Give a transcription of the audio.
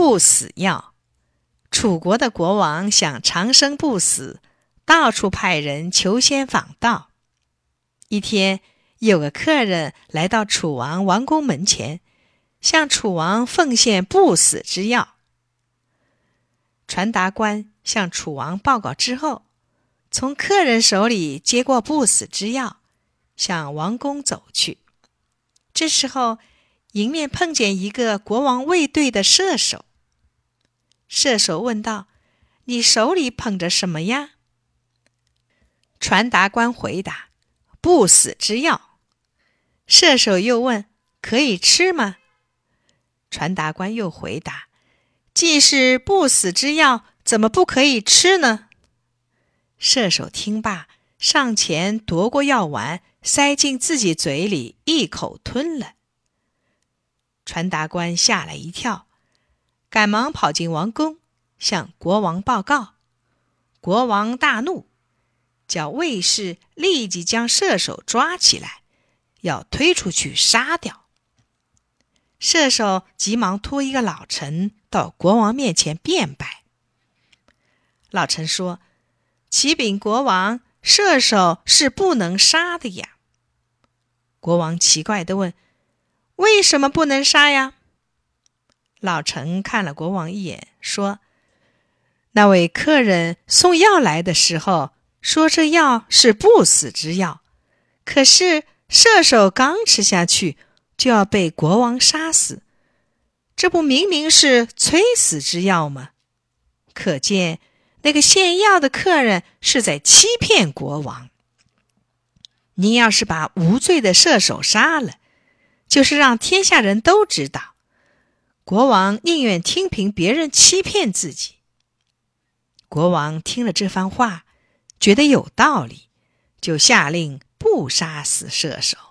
不死药。楚国的国王想长生不死，到处派人求仙访道。一天，有个客人来到楚王王宫门前，向楚王奉献不死之药。传达官向楚王报告之后，从客人手里接过不死之药，向王宫走去。这时候，迎面碰见一个国王卫队的射手。射手问道：“你手里捧着什么呀？”传达官回答：“不死之药。”射手又问：“可以吃吗？”传达官又回答：“既是不死之药，怎么不可以吃呢？”射手听罢，上前夺过药丸。塞进自己嘴里，一口吞了。传达官吓了一跳，赶忙跑进王宫，向国王报告。国王大怒，叫卫士立即将射手抓起来，要推出去杀掉。射手急忙托一个老臣到国王面前辩白。老臣说：“启禀国王。”射手是不能杀的呀。国王奇怪的问：“为什么不能杀呀？”老臣看了国王一眼，说：“那位客人送药来的时候说这药是不死之药，可是射手刚吃下去就要被国王杀死，这不明明是催死之药吗？可见。”那个献药的客人是在欺骗国王。您要是把无罪的射手杀了，就是让天下人都知道，国王宁愿听凭别人欺骗自己。国王听了这番话，觉得有道理，就下令不杀死射手。